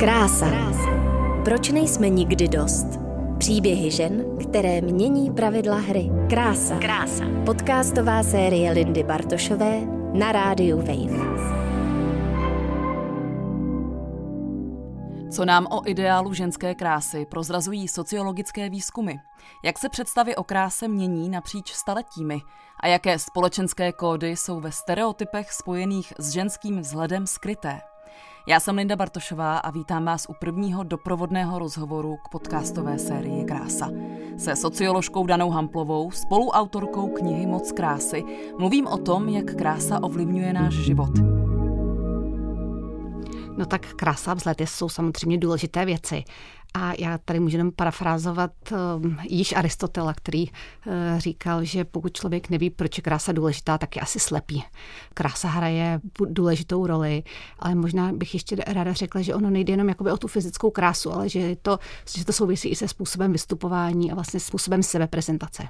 Krása. Proč nejsme nikdy dost? Příběhy žen, které mění pravidla hry. Krása. Krása. Podcastová série Lindy Bartošové na rádiu Wave. Co nám o ideálu ženské krásy prozrazují sociologické výzkumy? Jak se představy o kráse mění napříč staletími? A jaké společenské kódy jsou ve stereotypech spojených s ženským vzhledem skryté? Já jsem Linda Bartošová a vítám vás u prvního doprovodného rozhovoru k podcastové sérii Krása. Se socioložkou Danou Hamplovou, spoluautorkou knihy Moc krásy, mluvím o tom, jak krása ovlivňuje náš život. No tak krása a vzhled jsou samozřejmě důležité věci. A já tady můžu jenom parafrázovat um, již Aristotela, který uh, říkal, že pokud člověk neví, proč je krása důležitá, tak je asi slepý. Krása hraje důležitou roli, ale možná bych ještě ráda řekla, že ono nejde jenom jakoby o tu fyzickou krásu, ale že to, že to souvisí i se způsobem vystupování a vlastně způsobem sebeprezentace.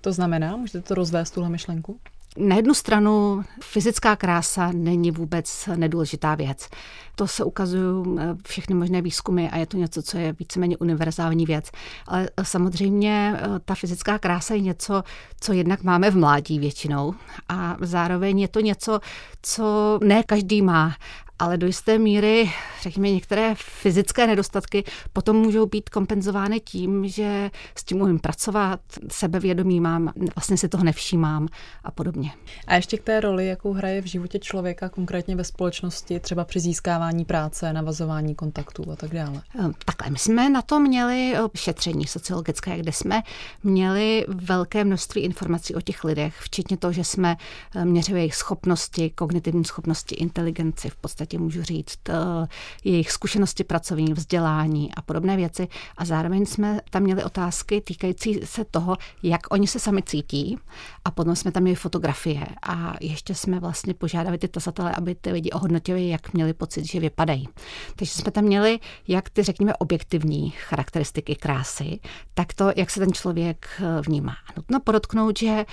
To znamená, můžete to rozvést, tuhle myšlenku? Na jednu stranu fyzická krása není vůbec nedůležitá věc. To se ukazují eh, všechny možné výzkumy a je to něco, co je víceméně univerzální věc. Ale eh, samozřejmě eh, ta fyzická krása je něco, co jednak máme v mládí většinou a zároveň je to něco, co ne každý má ale do jisté míry, řekněme, některé fyzické nedostatky potom můžou být kompenzovány tím, že s tím umím pracovat, sebevědomí mám, vlastně si toho nevšímám a podobně. A ještě k té roli, jakou hraje v životě člověka, konkrétně ve společnosti, třeba při získávání práce, navazování kontaktů a tak dále. Ehm, takhle, my jsme na to měli eh, šetření sociologické, kde jsme měli velké množství informací o těch lidech, včetně toho, že jsme eh, měřili jejich schopnosti, kognitivní schopnosti, inteligenci, v podstatě podstatě můžu říct, eh, jejich zkušenosti pracovní, vzdělání a podobné věci. A zároveň jsme tam měli otázky týkající se toho, jak oni se sami cítí. A potom jsme tam měli fotografie. A ještě jsme vlastně požádali ty tasatele, aby ty lidi ohodnotili, jak měli pocit, že vypadají. Takže jsme tam měli jak ty, řekněme, objektivní charakteristiky krásy, tak to, jak se ten člověk eh, vnímá. Nutno podotknout, že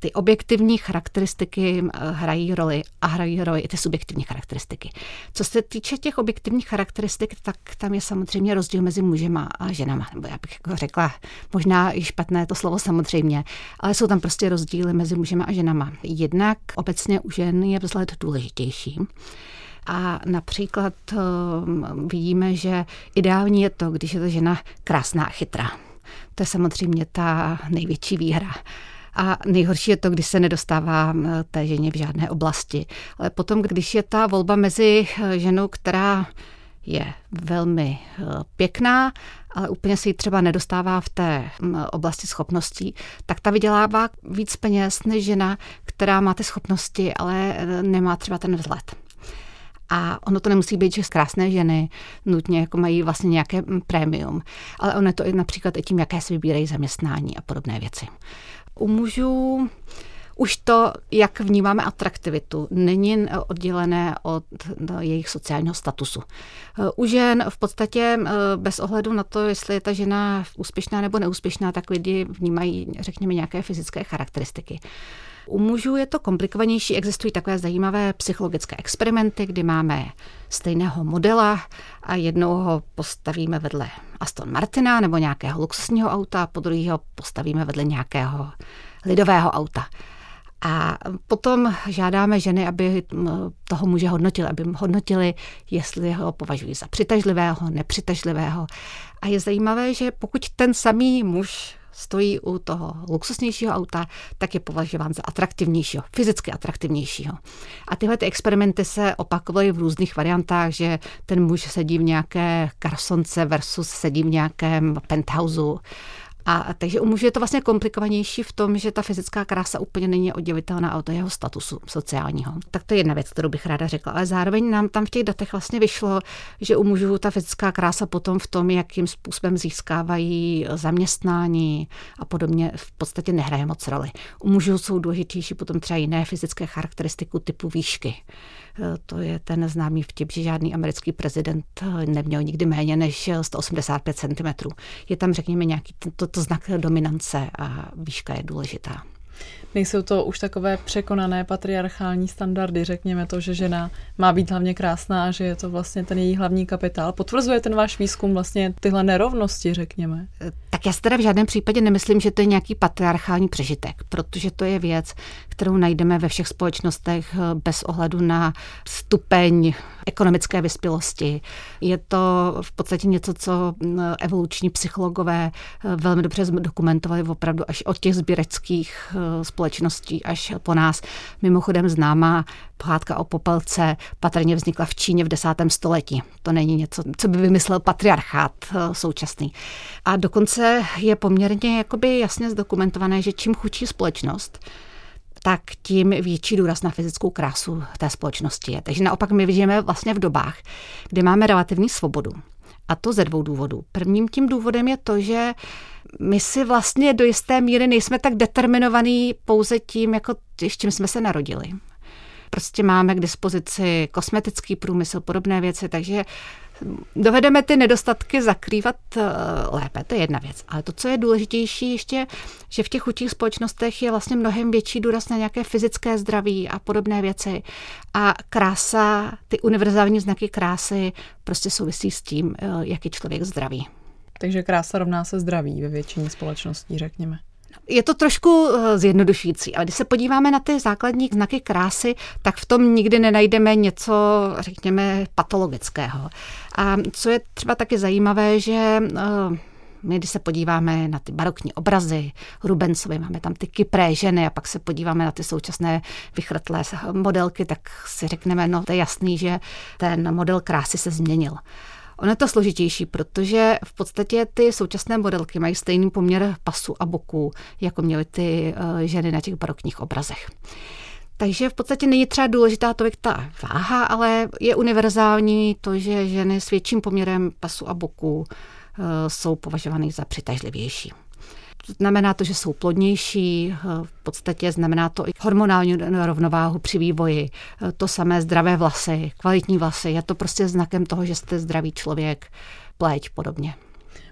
ty objektivní charakteristiky eh, hrají roli a hrají roli i ty subjektivní charakteristiky. Co se týče těch objektivních charakteristik, tak tam je samozřejmě rozdíl mezi mužema a ženama. Nebo já bych jako řekla, možná i špatné to slovo samozřejmě, ale jsou tam prostě rozdíly mezi mužema a ženama. Jednak obecně u žen je vzhled důležitější. A například um, vidíme, že ideální je to, když je ta žena krásná a chytrá. To je samozřejmě ta největší výhra. A nejhorší je to, když se nedostává eh, té ženě v žádné oblasti. Ale potom, když je ta volba mezi eh, ženou, která je velmi eh, pěkná, ale úplně se jí třeba nedostává v té mm, oblasti schopností, tak ta vydělává víc peněz než žena, která má ty schopnosti, ale nemá třeba ten vzhled. A ono to nemusí být, že krásné ženy nutně jako mají vlastně nějaké mm, prémium, ale ono je to i například i tím, jaké si vybírají zaměstnání a podobné věci. U mužů už to, jak vnímáme atraktivitu, není oddělené od jejich sociálního statusu. U žen v podstatě eh, bez ohledu na to, jestli je ta žena úspěšná nebo neúspěšná, tak lidi vnímají, řekněme, nějaké fyzické charakteristiky. U mužů je to komplikovanější, existují takové zajímavé psychologické experimenty, kdy máme stejného modela a jednou ho postavíme vedle Aston Martina nebo nějakého luxusního auta, a po druhého postavíme vedle nějakého lidového auta. A potom žádáme ženy, aby toho muže hodnotili, aby hodnotili, jestli ho považují za přitažlivého, nepřitažlivého. A je zajímavé, že pokud ten samý muž stojí u toho luxusnějšího auta, tak je považován za atraktivnějšího, fyzicky atraktivnějšího. A tyhle ty experimenty se opakovaly v různých variantách, že ten muž sedí v nějaké karsonce versus sedí v nějakém penthouseu a takže u mužů je to vlastně komplikovanější v tom, že ta fyzická krása úplně není oddělitelná od jeho statusu sociálního. Tak to je jedna věc, kterou bych ráda řekla. Ale zároveň nám tam v těch datech vlastně vyšlo, že u mužů ta fyzická krása potom v tom, jakým způsobem získávají zaměstnání a podobně, v podstatě nehraje moc roli. U mužů jsou důležitější potom třeba jiné fyzické charakteristiky typu výšky. Eh, to je ten známý vtip, že žádný americký prezident eh, neměl nikdy méně než 185 cm. Je tam, řekněme, nějaký to, to znak dominance a výška je důležitá. Nejsou to už takové překonané patriarchální standardy, řekněme to, že žena má být hlavně krásná a že je to vlastně ten její hlavní kapitál. Potvrzuje ten váš výzkum vlastně tyhle nerovnosti, řekněme? Tak já si teda v žádném případě nemyslím, že to je nějaký patriarchální přežitek, protože to je věc, kterou najdeme ve všech společnostech bez ohledu na stupeň ekonomické vyspělosti. Je to v podstatě něco, co evoluční psychologové velmi dobře dokumentovali opravdu až od těch sběreckých společností společností až po nás. Mimochodem známá pohádka o popelce patrně vznikla v Číně v desátém století. To není něco, co by vymyslel patriarchát eh, současný. A dokonce je poměrně jakoby jasně zdokumentované, že čím chudší společnost, tak tím větší důraz na fyzickou krásu té společnosti je. Takže naopak my vidíme vlastně v dobách, kdy máme relativní svobodu. A to ze dvou důvodů. Prvním tím důvodem je to, že my si vlastně do jisté míry nejsme tak determinovaní pouze tím, jako s čím jsme se narodili. Prostě máme k dispozici kosmetický průmysl, podobné věci, takže dovedeme ty nedostatky zakrývat eh, lépe, to je jedna věc. Ale to, co je důležitější ještě, že v těch chudších společnostech je vlastně mnohem větší důraz na nějaké fyzické zdraví a podobné věci. A krása, ty univerzální znaky krásy prostě souvisí s tím, eh, jak je člověk zdravý. Takže krása rovná se zdraví ve většině společností, řekněme. Je to trošku eh, zjednodušující, ale když se podíváme na ty základní znaky krásy, tak v tom nikdy nenajdeme něco, řekněme, patologického. A co je třeba taky zajímavé, že eh, my, když se podíváme na ty barokní obrazy Rubensovy, máme tam ty kypré ženy a pak se podíváme na ty současné vychrtlé modelky, tak si řekneme, no to je jasný, že ten model krásy se změnil. Ono je to složitější, protože v podstatě ty současné modelky mají stejný poměr pasu a boku, jako měly ty eh, ženy na těch barokních obrazech. Takže v podstatě není třeba důležitá tolik ta váha, ale je univerzální to, že ženy s větším poměrem pasu a boku eh, jsou považovány za přitažlivější. Znamená to, že jsou plodnější, v podstatě znamená to i hormonální rovnováhu při vývoji. To samé zdravé vlasy, kvalitní vlasy. Je to prostě znakem toho, že jste zdravý člověk, pleť podobně.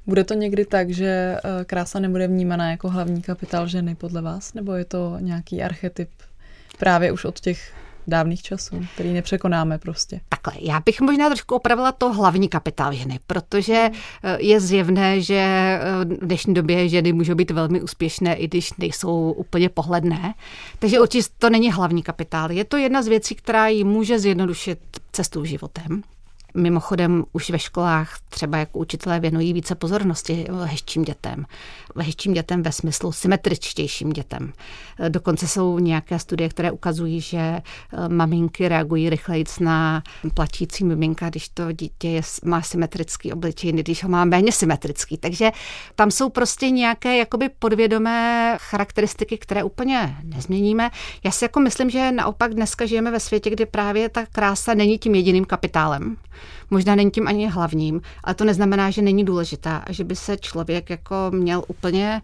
Bude to někdy tak, že eh, krása nebude vnímaná jako hlavní kapitál ženy podle vás? Nebo je to nějaký archetyp právě už od těch dávných časů, který nepřekonáme prostě. Takhle, já bych možná trošku opravila to hlavní kapitál ženy, protože eh, je zjevné, že eh, v dnešní době ženy můžou být velmi úspěšné, i když nejsou úplně pohledné. Takže určitě to není hlavní kapitál. Je to jedna z věcí, která jí může zjednodušit cestu životem. Mimochodem už ve školách třeba jako učitelé věnují více pozornosti hezčím dětem. Hezčím dětem ve smyslu symetričtějším dětem. Dokonce jsou nějaké studie, které ukazují, že eh, maminky reagují rychleji na platící miminka, když to dítě je, má symetrický obličej, když ho má méně symetrický. Takže tam jsou prostě nějaké jakoby podvědomé charakteristiky, které úplně nezměníme. Já si jako myslím, že naopak dneska žijeme ve světě, kdy právě ta krása není tím jediným kapitálem možná není tím ani hlavním, ale to neznamená, že není důležitá a že by se člověk jako měl úplně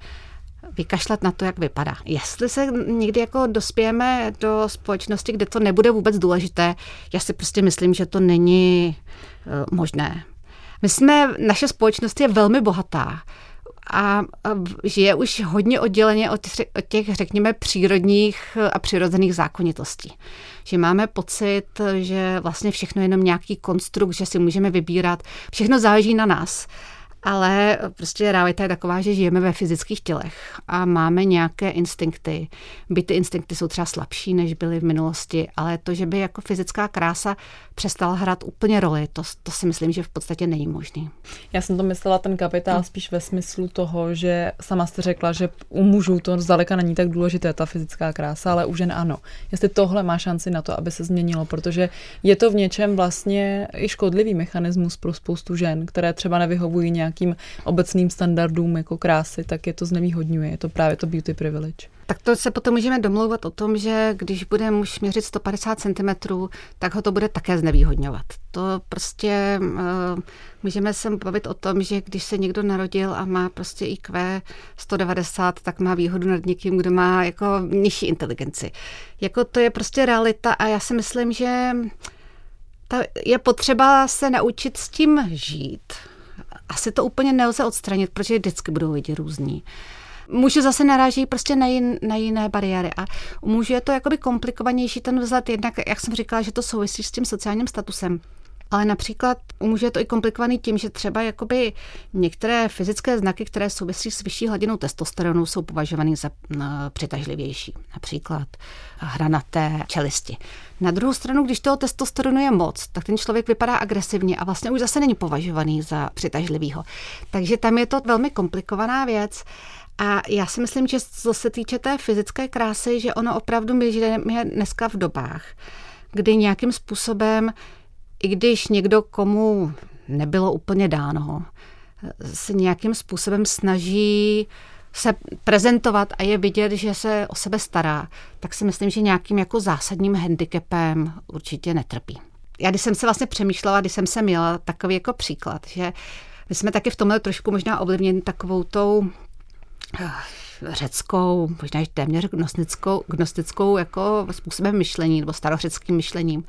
vykašlat na to, jak vypadá. Jestli se někdy jako dospějeme do společnosti, kde to nebude vůbec důležité, já si prostě myslím, že to není uh, možné. My jsme, naše společnost je velmi bohatá a žije už hodně odděleně od těch, řekněme, přírodních a přirozených zákonitostí. Že máme pocit, že vlastně všechno je jenom nějaký konstrukt, že si můžeme vybírat. Všechno záleží na nás ale prostě realita je taková, že žijeme ve fyzických tělech a máme nějaké instinkty. By ty instinkty jsou třeba slabší, než byly v minulosti, ale to, že by jako fyzická krása přestala hrát úplně roli, to, to si myslím, že v podstatě není možný. Já jsem to myslela ten kapitál hmm. spíš ve smyslu toho, že sama jste řekla, že u mužů to zdaleka není tak důležité, ta fyzická krása, ale u žen ano. Jestli tohle má šanci na to, aby se změnilo, protože je to v něčem vlastně i škodlivý mechanismus pro spoustu žen, které třeba nevyhovují nějak nějakým obecným standardům jako krásy, tak je to znevýhodňuje. Je to právě to beauty privilege. Tak to se potom můžeme domlouvat o tom, že když bude muž měřit 150 cm, tak ho to bude také znevýhodňovat. To prostě uh, můžeme se bavit o tom, že když se někdo narodil a má prostě IQ 190, tak má výhodu nad někým, kdo má jako nižší inteligenci. Jako to je prostě realita a já si myslím, že ta je potřeba se naučit s tím žít asi to úplně nelze odstranit, protože vždycky budou lidi různí. Muži zase narážejí prostě na, jin, na jiné bariéry a u mužů je to jakoby komplikovanější ten vzhled, jednak, jak jsem říkala, že to souvisí s tím sociálním statusem. Ale například může to i komplikovaný tím, že třeba jakoby některé fyzické znaky, které souvisí s vyšší hladinou testosteronu, jsou považovány za přitažlivější. Například hranaté čelisti. Na druhou stranu, když toho testosteronu je moc, tak ten člověk vypadá agresivně a vlastně už zase není považovaný za přitažlivýho. Takže tam je to velmi komplikovaná věc. A já si myslím, že co se týče té fyzické krásy, že ono opravdu my žijeme dneska v dobách, kdy nějakým způsobem i když někdo, komu nebylo úplně dáno, se nějakým způsobem snaží se prezentovat a je vidět, že se o sebe stará, tak si myslím, že nějakým jako zásadním handicapem určitě netrpí. Já když jsem se vlastně přemýšlela, když jsem se měla takový jako příklad, že my jsme taky v tomhle trošku možná ovlivněni takovou tou eh, řeckou, možná i téměř gnostickou, gnostickou jako způsobem myšlení nebo starořeckým myšlením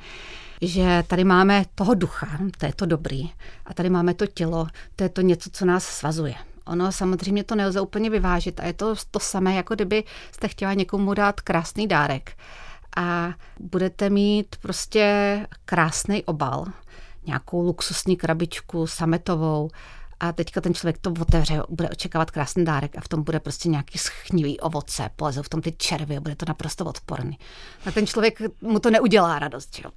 že tady máme toho ducha, to je to dobrý, a tady máme to tělo, to je to něco, co nás svazuje. Ono samozřejmě to nelze úplně vyvážit a je to to samé, jako kdyby jste chtěla někomu dát krásný dárek a budete mít prostě krásný obal, nějakou luxusní krabičku sametovou a teďka ten člověk to otevře, bude očekávat krásný dárek a v tom bude prostě nějaký schnivý ovoce, polezou v tom ty červy, bude to naprosto odporný. A ten člověk mu to neudělá radost, jo.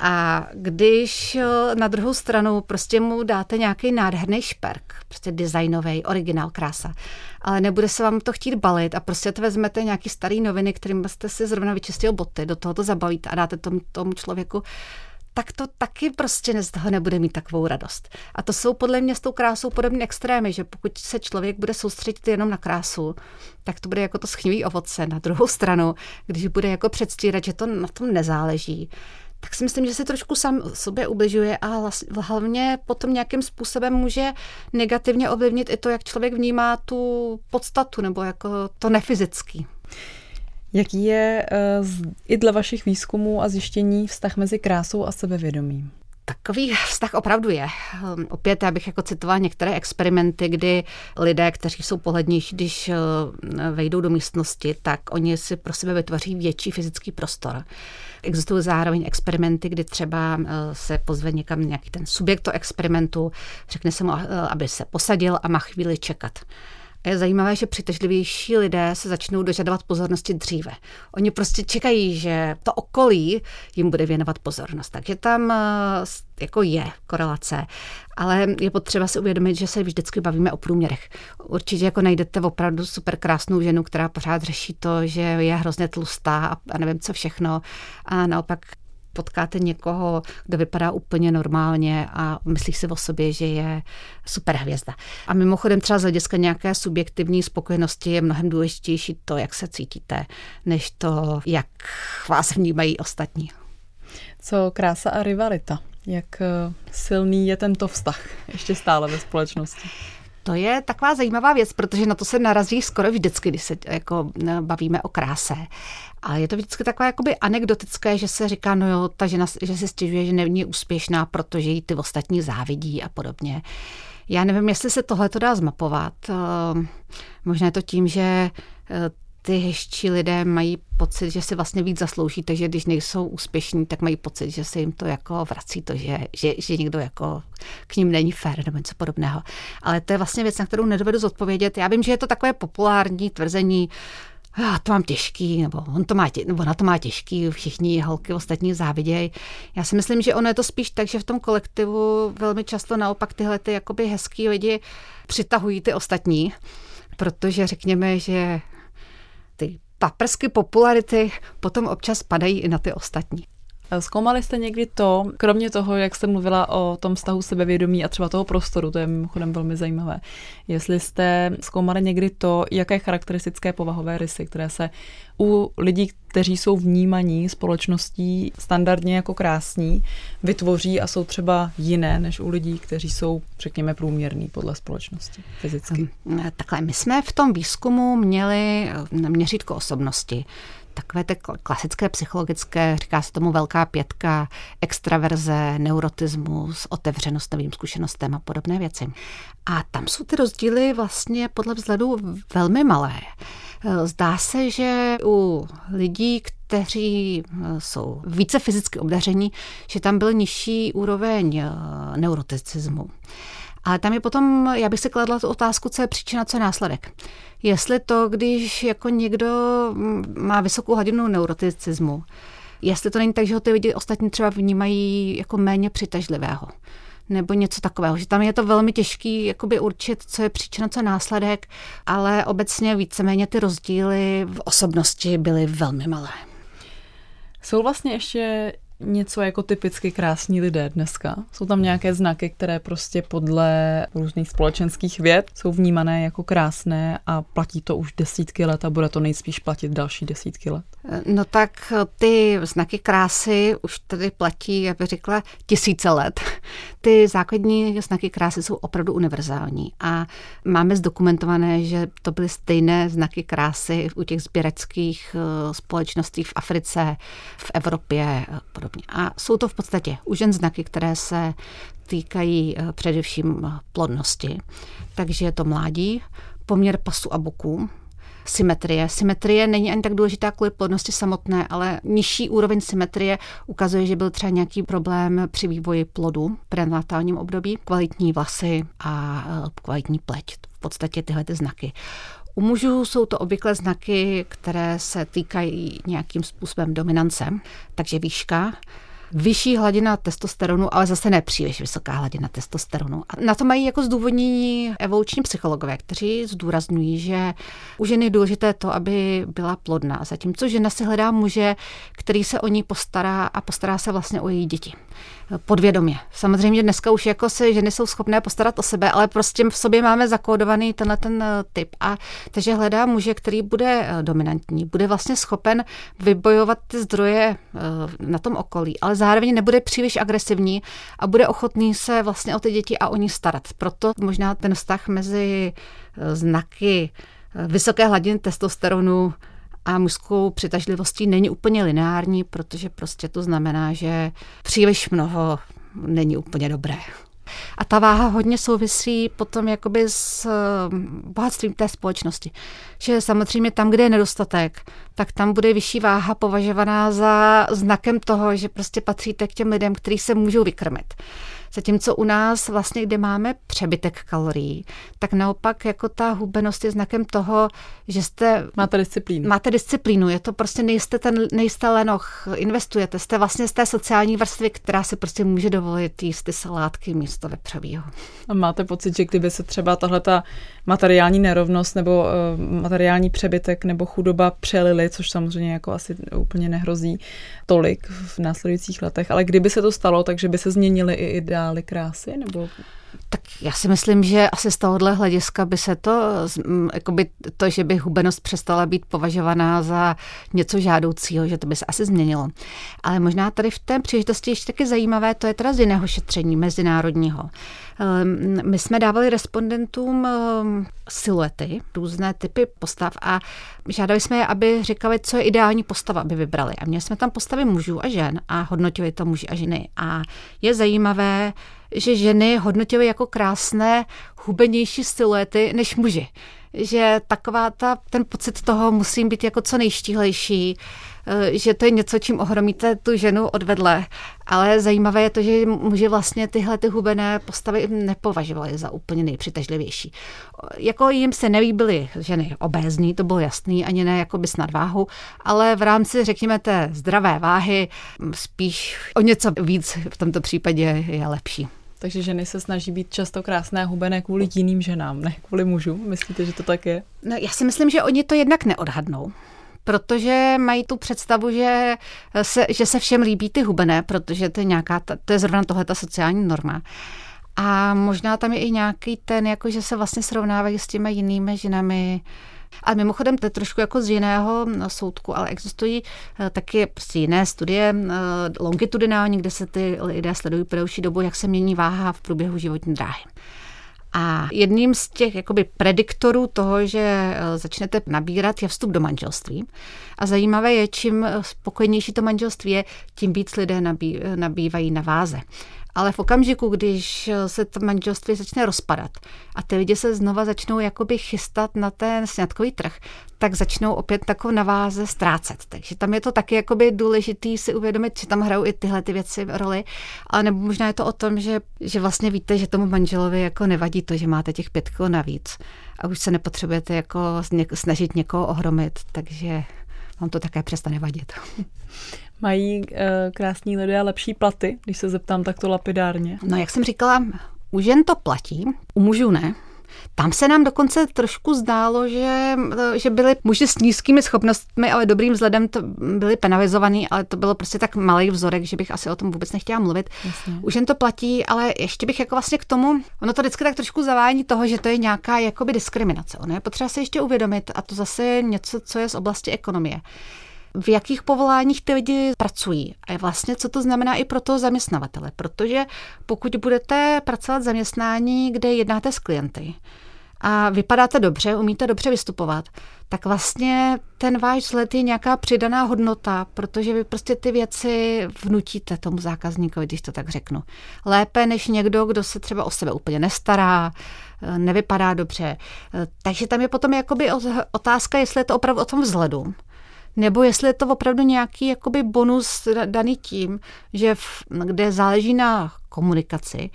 A když eh, na druhou stranu prostě mu dáte nějaký nádherný šperk, prostě designový, originál, krása, ale nebude se vám to chtít balit a prostě to vezmete nějaký starý noviny, kterým jste si zrovna vyčistil boty, do toho to zabalíte a dáte tomu, tomu člověku tak to taky prostě z toho nebude mít takovou radost. A to jsou podle mě s tou krásou podobné extrémy, že pokud se člověk bude soustředit jenom na krásu, tak to bude jako to schnivý ovoce. Na druhou stranu, když bude jako předstírat, že to na tom nezáleží, tak si myslím, že se trošku sám sobě ubližuje a hlavně potom nějakým způsobem může negativně ovlivnit i to, jak člověk vnímá tu podstatu nebo jako to nefyzický. Jaký je uh, i dle vašich výzkumů a zjištění vztah mezi krásou a sebevědomím? Takový vztah opravdu je. Um, opět já bych jako citovala některé experimenty, kdy lidé, kteří jsou pohlednější, když uh, vejdou do místnosti, tak oni si pro sebe vytvoří větší fyzický prostor. Existují zároveň experimenty, kdy třeba uh, se pozve někam nějaký ten subjekt toho experimentu, řekne se mu, uh, aby se posadil a má chvíli čekat. Je zajímavé, že přitažlivější lidé se začnou dožadovat pozornosti dříve. Oni prostě čekají, že to okolí jim bude věnovat pozornost. Takže tam eh, jako je korelace, ale je potřeba si uvědomit, že se vždycky bavíme o průměrech. Určitě jako najdete opravdu super krásnou ženu, která pořád řeší to, že je hrozně tlustá a nevím co všechno a naopak potkáte někoho, kdo vypadá úplně normálně a myslí si o sobě, že je super hvězda. A mimochodem třeba z hlediska nějaké subjektivní spokojenosti je mnohem důležitější to, jak se cítíte, než to, jak vás vnímají ostatní. Co krása a rivalita? Jak eh, silný je tento vztah ještě stále ve společnosti? To je taková zajímavá věc, protože na to se narazí skoro vždycky, když se jako bavíme o kráse. A je to vždycky takové jakoby anekdotické, že se říká, no jo, ta žena, že se stěžuje, že není úspěšná, protože jí ty ostatní závidí a podobně. Já nevím, jestli se tohle to dá zmapovat. Ehm, možná je to tím, že eh, ty hezčí lidé mají pocit, že si vlastně víc zaslouží, takže když nejsou úspěšní, tak mají pocit, že se jim to jako vrací to, že, že, že někdo jako k ním není fér nebo něco podobného. Ale to je vlastně věc, na kterou nedovedu zodpovědět. Já vím, že je to takové populární tvrzení, já to mám těžký, nebo on to má, tě, nebo ona to má těžký, všichni holky ostatní závidějí. Já si myslím, že ono je to spíš tak, že v tom kolektivu velmi často naopak tyhle ty jakoby hezký lidi přitahují ty ostatní, protože řekněme, že paprsky popularity potom občas padají i na ty ostatní. Zkoumali jste někdy to, kromě toho, jak jste mluvila o tom vztahu sebevědomí a třeba toho prostoru, to je mimochodem velmi zajímavé, jestli jste zkoumali někdy to, jaké charakteristické povahové rysy, které se u lidí, kteří jsou vnímaní společností standardně jako krásní, vytvoří a jsou třeba jiné než u lidí, kteří jsou, řekněme, průměrní podle společnosti fyzicky. Takhle, my jsme v tom výzkumu měli měřítko osobnosti takové ty klasické psychologické, říká se tomu velká pětka, extraverze, neurotismus, otevřenost novým zkušenostem a podobné věci. A tam jsou ty rozdíly vlastně podle vzhledu velmi malé. Zdá se, že u lidí, kteří jsou více fyzicky obdaření, že tam byl nižší úroveň neuroticismu. Ale tam je potom, já bych si kladla tu otázku, co je příčina, co je následek. Jestli to, když jako někdo má vysokou hladinu neuroticismu, jestli to není tak, že ho ty lidi ostatní třeba vnímají jako méně přitažlivého nebo něco takového. Že tam je to velmi těžký jakoby určit, co je příčina, co je následek, ale obecně víceméně ty rozdíly v osobnosti byly velmi malé. Jsou vlastně ještě něco jako typicky krásní lidé dneska? Jsou tam nějaké znaky, které prostě podle různých společenských věd jsou vnímané jako krásné a platí to už desítky let a bude to nejspíš platit další desítky let? No tak ty znaky krásy už tady platí, já bych řekla, tisíce let. Ty základní znaky krásy jsou opravdu univerzální a máme zdokumentované, že to byly stejné znaky krásy u těch sběreckých eh, společností v Africe, v Evropě a podobně. A jsou to v podstatě už jen znaky, které se týkají eh, především plodnosti. Takže je to mládí, poměr pasu a boků, symetrie. Symetrie není ani tak důležitá kvůli plodnosti samotné, ale nižší úroveň symetrie ukazuje, že byl třeba nějaký problém při vývoji plodu v prenatálním období, kvalitní vlasy a e, kvalitní pleť. V podstatě tyhle ty znaky. U mužů jsou to obvykle znaky, které se týkají nějakým způsobem dominance, takže výška, vyšší hladina testosteronu, ale zase ne příliš vysoká hladina testosteronu. A na to mají jako zdůvodnění evoluční psychologové, kteří zdůrazňují, že u ženy je důležité to, aby byla plodná, zatímco žena si hledá muže, který se o ní postará a postará se vlastně o její děti podvědomě. Samozřejmě dneska už jako se ženy jsou schopné postarat o sebe, ale prostě v sobě máme zakódovaný tenhle ten eh, typ. A takže hledá muže, který bude eh, dominantní, bude vlastně schopen vybojovat ty zdroje eh, na tom okolí, ale zároveň nebude příliš agresivní a bude ochotný se vlastně o ty děti a o ní starat. Proto možná ten vztah mezi znaky vysoké hladiny testosteronu a mužskou přitažlivostí není úplně lineární, protože prostě to znamená, že příliš mnoho není úplně dobré. A ta váha hodně souvisí potom jakoby s mm, bohatstvím té společnosti. Že samozřejmě tam, kde je nedostatek, tak tam bude vyšší váha považovaná za znakem toho, že prostě patříte k těm lidem, kteří se můžou vykrmit. Zatímco u nás vlastně, kde máme přebytek kalorií, tak naopak jako ta hubenost je znakem toho, že jste... Máte disciplínu. Máte disciplínu, je to prostě nejste ten, nejste lenoch, investujete, jste vlastně z té sociální vrstvy, která si prostě může dovolit jíst ty salátky místo vepřovýho. A máte pocit, že kdyby se třeba tahle ta materiální nerovnost nebo uh, materiální přebytek nebo chudoba přelili, což samozřejmě jako asi úplně nehrozí tolik v následujících letech, ale kdyby se to stalo, takže by se změnily i ideály krásy? Nebo tak já si myslím, že asi z tohohle hlediska by se to, jakoby to, že by hubenost přestala být považovaná za něco žádoucího, že to by se asi změnilo. Ale možná tady v té příležitosti ještě taky zajímavé, to je teda z jiného šetření mezinárodního. Ehm, my jsme dávali respondentům ehm, siluety, různé typy postav a žádali jsme je, aby říkali, co je ideální postava, aby vybrali. A měli jsme tam postavy mužů a žen a hodnotili to muži a ženy. A je zajímavé, že ženy hodnotily jako krásné, hubenější siluety než muži. Že taková ta, ten pocit toho musím být jako co nejštíhlejší, eh, že to je něco, čím ohromíte tu ženu odvedle. Ale zajímavé je to, že muži vlastně tyhle ty hubené postavy nepovažovali za úplně nejpřitažlivější. Jako jim se nelíbily ženy obézní, to bylo jasný, ani ne jako by s nadváhou, ale v rámci, řekněme, té zdravé váhy spíš o něco víc v tomto případě je lepší. Takže ženy se snaží být často krásné hubené kvůli jiným ženám, ne kvůli mužům. Myslíte, že to tak je? No, já si myslím, že oni to jednak neodhadnou protože mají tu představu, že se, že se všem líbí ty hubené, protože to je nějaká, to je zrovna tohle ta sociální norma. A možná tam je i nějaký ten, jako že se vlastně srovnávají s těmi jinými ženami, a mimochodem, to je trošku jako z jiného soudku, ale existují eh, taky prostě jiné studie eh, longitudinální, kde se ty lidé sledují po delší dobu, jak se mění váha v průběhu životní dráhy. A jedním z těch jakoby prediktorů toho, že eh, začnete nabírat, je vstup do manželství. A zajímavé je, čím spokojenější to manželství je, tím víc lidé nabí, nabývají na váze. Ale v okamžiku, když se to manželství začne rozpadat a ty lidi se znova začnou jakoby chystat na ten sňatkový trh, tak začnou opět takovou naváze ztrácet. Takže tam je to taky jakoby důležitý si uvědomit, že tam hrajou i tyhle ty věci roli. Ale nebo možná je to o tom, že, že vlastně víte, že tomu manželovi jako nevadí to, že máte těch pět kilo navíc a už se nepotřebujete jako snažit někoho ohromit, takže vám to také přestane vadit. Mají uh, krásní lidé a lepší platy, když se zeptám takto lapidárně? No, jak jsem říkala, u žen to platí, u mužů ne. Tam se nám dokonce trošku zdálo, že, že byli muži s nízkými schopnostmi, ale dobrým vzhledem to byli penalizovaní, ale to bylo prostě tak malý vzorek, že bych asi o tom vůbec nechtěla mluvit. Jasně. Už jen to platí, ale ještě bych jako vlastně k tomu, ono to vždycky tak trošku zavání toho, že to je nějaká jakoby diskriminace. Ono je potřeba si ještě uvědomit a to zase je něco, co je z oblasti ekonomie v jakých povoláních ty lidi pracují a vlastně, co to znamená i pro toho zaměstnavatele. Protože pokud budete pracovat v zaměstnání, kde jednáte s klienty, a vypadáte dobře, umíte dobře vystupovat, tak vlastně ten váš vzhled je nějaká přidaná hodnota, protože vy prostě ty věci vnutíte tomu zákazníkovi, když to tak řeknu. Lépe než někdo, kdo se třeba o sebe úplně nestará, nevypadá dobře. Takže tam je potom jakoby otázka, jestli je to opravdu o tom vzhledu nebo jestli je to opravdu nějaký jakoby bonus daný tím, že v, kde záleží na komunikaci,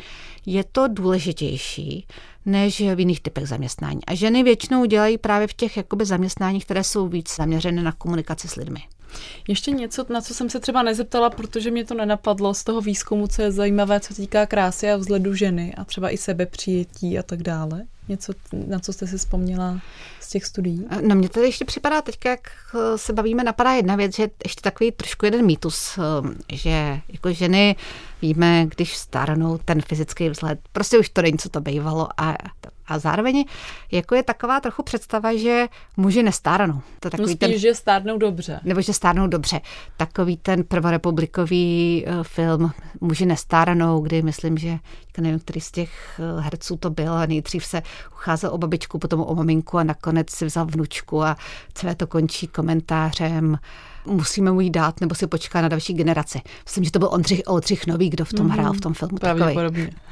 je to důležitější než v jiných typech zaměstnání. A ženy většinou dělají právě v těch jakoby zaměstnáních, které jsou víc zaměřené na komunikaci s lidmi. Ještě něco, na co jsem se třeba nezeptala, protože mě to nenapadlo z toho výzkumu, co je zajímavé, co týká krásy a vzhledu ženy a třeba i sebepřijetí a tak dále. Něco, na co jste si vzpomněla z těch studií? No mně tady ještě připadá teď, jak se bavíme, napadá jedna věc, že ještě takový trošku jeden mýtus, že jako ženy víme, když stárnou ten fyzický vzhled, prostě už to není, co to bývalo a a zároveň jako je taková trochu představa, že muži nestárnou. To takový no spíš, ten, že stárnou dobře. Nebo že stárnou dobře. Takový ten prvorepublikový eh, film Muži nestárnou, kdy myslím, že nevím, který z těch eh, herců to byl a nejdřív se ucházel o babičku, potom o maminku a nakonec si vzal vnučku a celé to končí komentářem musíme mu jí dát nebo si počká na další generaci. Myslím, že to byl Ondřich Oldřich Nový, kdo v tom mm-hmm. hrál v tom filmu. Takový,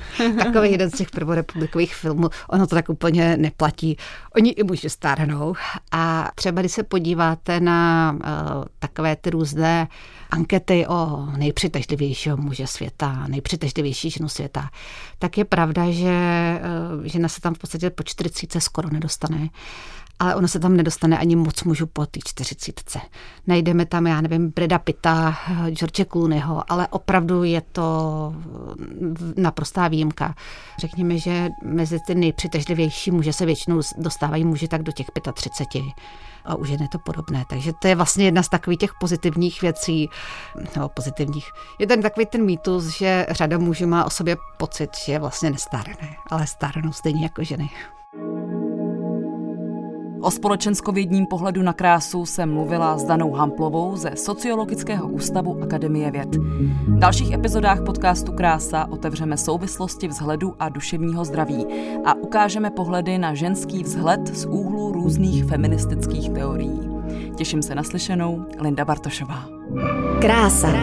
takový jeden z těch prvorepublikových filmů. Ono to tak úplně neplatí. Oni i muži stárnou. A třeba když se podíváte na uh, takové ty různé ankety o nejpřitažlivějšího muže světa, nejpřitažlivější ženu světa, tak je pravda, že uh, žena se tam v podstatě po 40 skoro nedostane ale ono se tam nedostane ani moc mužů po té čtyřicítce. Najdeme tam, já nevím, Breda Pitta, George Clooneyho, ale opravdu je to naprostá výjimka. Řekněme, že mezi ty nejpřitažlivější muže se většinou dostávají muži tak do těch 35 a už je to podobné. Takže to je vlastně jedna z takových těch pozitivních věcí, no pozitivních. Je ten takový ten mýtus, že řada mužů má o sobě pocit, že je vlastně nestárné, ale stárnou stejně jako ženy. O společenskovědním pohledu na krásu se mluvila s Danou Hamplovou ze Sociologického ústavu Akademie věd. V dalších epizodách podcastu Krása otevřeme souvislosti vzhledu a duševního zdraví a ukážeme pohledy na ženský vzhled z úhlu různých feministických teorií. Těším se na slyšenou, Linda Bartošová. Krása.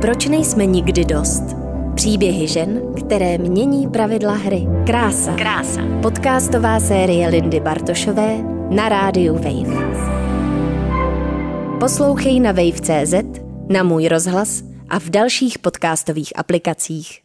Proč nejsme nikdy dost? Příběhy žen, které mění pravidla hry. Krása. Krása. Podcastová série Lindy Bartošové na rádiu Wave. Poslouchej na wave.cz, na můj rozhlas a v dalších podcastových aplikacích.